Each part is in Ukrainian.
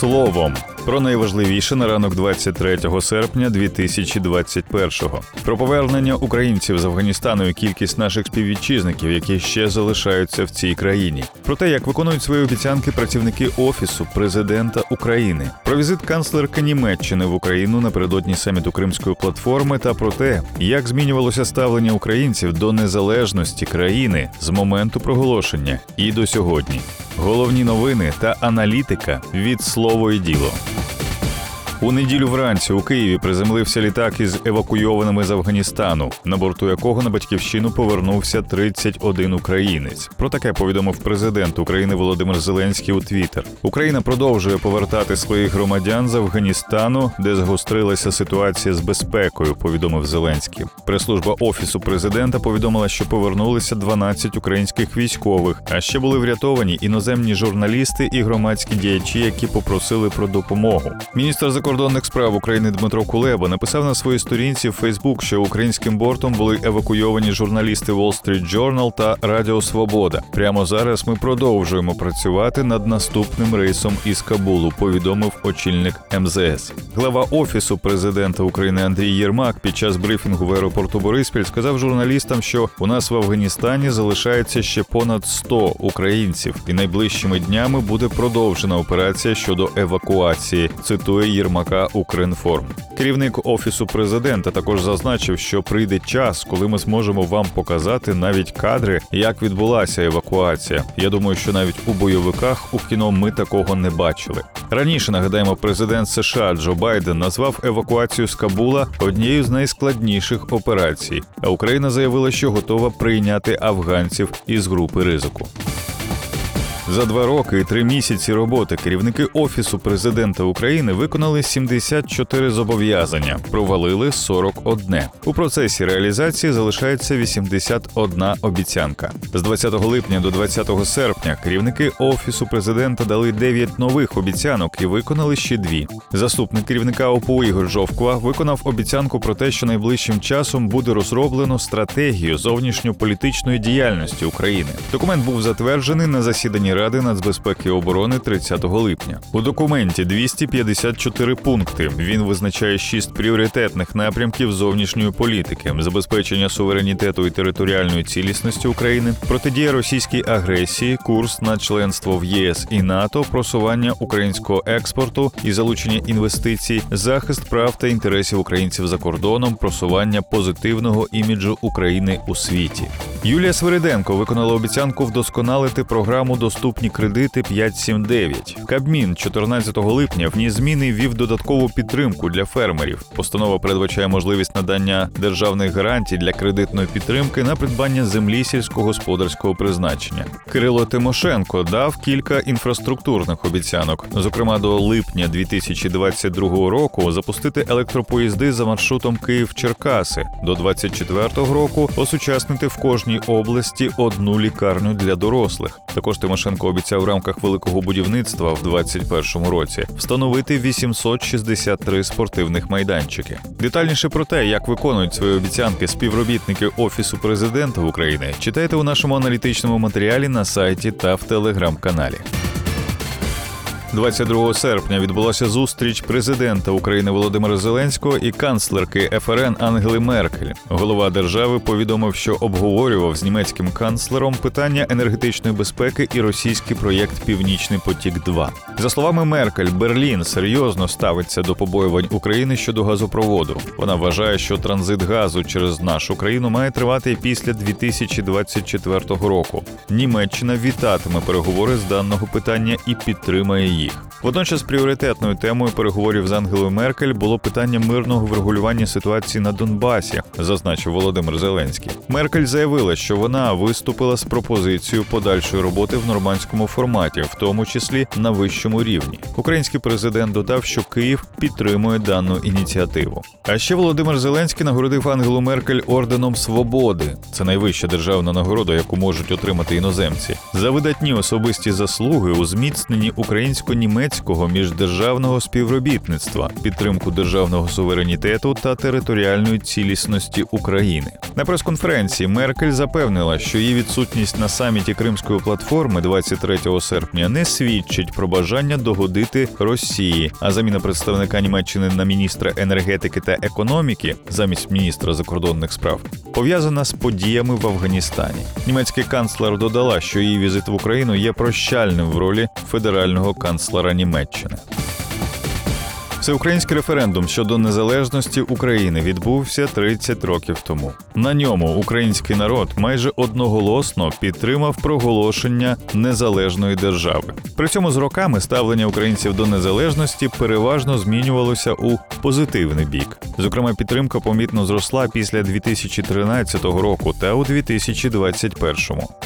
словом. Про найважливіше на ранок 23 серпня 2021-го. Про повернення українців з Афганістану і кількість наших співвітчизників, які ще залишаються в цій країні. Про те, як виконують свої обіцянки працівники офісу президента України, про візит канцлерки Німеччини в Україну напередодні саміту Кримської платформи та про те, як змінювалося ставлення українців до незалежності країни з моменту проголошення і до сьогодні. Головні новини та аналітика від слово і діло. У неділю вранці у Києві приземлився літак із евакуйованими з Афганістану, на борту якого на батьківщину повернувся 31 українець. Про таке повідомив президент України Володимир Зеленський у Твіттер. Україна продовжує повертати своїх громадян з Афганістану, де згострилася ситуація з безпекою. Повідомив Зеленський. Прес-служба офісу президента повідомила, що повернулися 12 українських військових, а ще були врятовані іноземні журналісти і громадські діячі, які попросили про допомогу. Міністр закордонних справ України Дмитро Кулеба написав на своїй сторінці в Фейсбук, що українським бортом були евакуйовані журналісти Wall Street Journal та Радіо Свобода. Прямо зараз ми продовжуємо працювати над наступним рейсом із Кабулу. Повідомив очільник МЗС. Глава офісу президента України Андрій Єрмак під час брифінгу в аеропорту Бориспіль сказав журналістам, що у нас в Афганістані залишається ще понад 100 українців, і найближчими днями буде продовжена операція щодо евакуації. Цитує Єрмак. Єрмака Укрінформ. Керівник офісу президента також зазначив, що прийде час, коли ми зможемо вам показати навіть кадри, як відбулася евакуація. Я думаю, що навіть у бойовиках у кіно ми такого не бачили. Раніше нагадаємо, президент США Джо Байден назвав евакуацію з Кабула однією з найскладніших операцій. А Україна заявила, що готова прийняти афганців із групи ризику. За два роки і три місяці роботи керівники офісу президента України виконали 74 зобов'язання, провалили 41. У процесі реалізації залишається 81 обіцянка. З 20 липня до 20 серпня керівники офісу президента дали 9 нових обіцянок і виконали ще дві. Заступник керівника ОПУ Ігор Жовква виконав обіцянку про те, що найближчим часом буде розроблено стратегію зовнішньополітичної діяльності України. Документ був затверджений на засіданні Ради нацбезпеки і оборони 30 липня. У документі 254 пункти. Він визначає шість пріоритетних напрямків зовнішньої політики: забезпечення суверенітету і територіальної цілісності України, протидія російській агресії, курс на членство в ЄС і НАТО, просування українського експорту і залучення інвестицій, захист прав та інтересів українців за кордоном, просування позитивного іміджу України у світі. Юлія Свириденко виконала обіцянку вдосконалити програму Доступні кредити 579. Кабмін 14 липня вніс зміни і ввів додаткову підтримку для фермерів. Постанова передбачає можливість надання державних гарантій для кредитної підтримки на придбання землі сільськогосподарського призначення. Кирило Тимошенко дав кілька інфраструктурних обіцянок, зокрема до липня 2022 року запустити електропоїзди за маршрутом Київ-Черкаси, до 2024 року осучаснити в кожній області одну лікарню для дорослих. Також Тимошенко обіцяв в рамках великого будівництва в 2021 році встановити 863 спортивних майданчики. Детальніше про те, як виконують свої обіцянки співробітники офісу президента України, читайте у нашому аналітичному матеріалі на сайті та в телеграм-каналі. 22 серпня відбулася зустріч президента України Володимира Зеленського і канцлерки ФРН Ангели Меркель. Голова держави повідомив, що обговорював з німецьким канцлером питання енергетичної безпеки і російський проєкт Північний потік. 2 за словами Меркель, Берлін серйозно ставиться до побоювань України щодо газопроводу. Вона вважає, що транзит газу через нашу країну має тривати після 2024 року. Німеччина вітатиме переговори з даного питання і підтримає їх їх. Водночас пріоритетною темою переговорів з Ангелою Меркель було питання мирного врегулювання ситуації на Донбасі, зазначив Володимир Зеленський. Меркель заявила, що вона виступила з пропозицією подальшої роботи в нормандському форматі, в тому числі на вищому рівні. Український президент додав, що Київ підтримує дану ініціативу. А ще Володимир Зеленський нагородив Ангелу Меркель орденом свободи. Це найвища державна нагорода, яку можуть отримати іноземці, за видатні особисті заслуги у зміцненні українсько-німецької німецького міждержавного співробітництва, підтримку державного суверенітету та територіальної цілісності України. На прес-конференції Меркель запевнила, що її відсутність на саміті Кримської платформи 23 серпня не свідчить про бажання догодити Росії. А заміна представника Німеччини на міністра енергетики та економіки замість міністра закордонних справ пов'язана з подіями в Афганістані. Німецький канцлер додала, що її візит в Україну є прощальним в ролі федерального канцлера Німеччини. Всеукраїнський референдум щодо незалежності України відбувся 30 років тому. На ньому український народ майже одноголосно підтримав проголошення незалежної держави. При цьому з роками ставлення українців до незалежності переважно змінювалося у позитивний бік. Зокрема, підтримка помітно зросла після 2013 року та у 2021.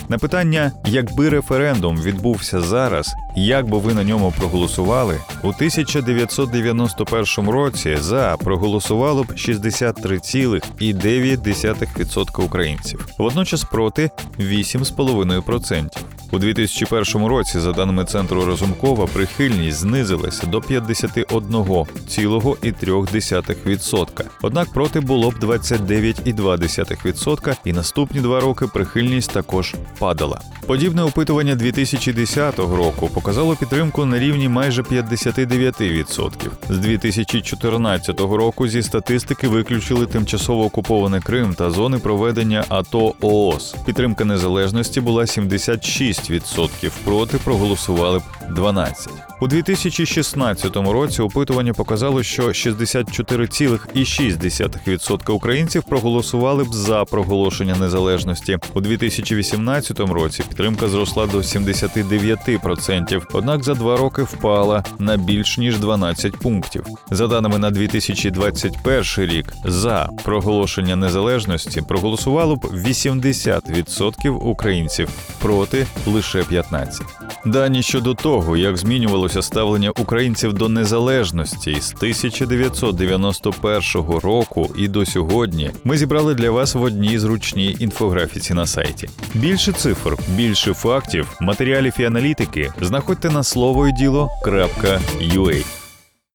На питання, якби референдум відбувся зараз, як би ви на ньому проголосували, у 1991 році за проголосувало б 63,9% українців, водночас проти 8,5%. У 2001 році, за даними центру Разумкова, прихильність знизилася до 51,3%. Однак проти було б 29,2%, і наступні два роки прихильність також падала. Подібне опитування 2010 року показало підтримку на рівні майже 59%. З 2014 року зі статистики виключили тимчасово окупований Крим та зони проведення АТО ООС. Підтримка незалежності була 76%, проти проголосували б 12%. У 2016 році опитування показало, що 64,6% українців проголосували б за проголошення незалежності. У 2018 році підтримка зросла до 79%, однак за два роки впала на більш ніж 12 пунктів. За даними на 2021 рік, за проголошення незалежності проголосувало б 80% українців, проти лише 15%. Дані щодо того, як змінювалося ставлення українців до незалежності з 1991 року і до сьогодні, ми зібрали для вас в одній зручній інфографіці на сайті. Більше цифр, більше фактів, матеріалів і аналітики знаходьте на слово діло.ua.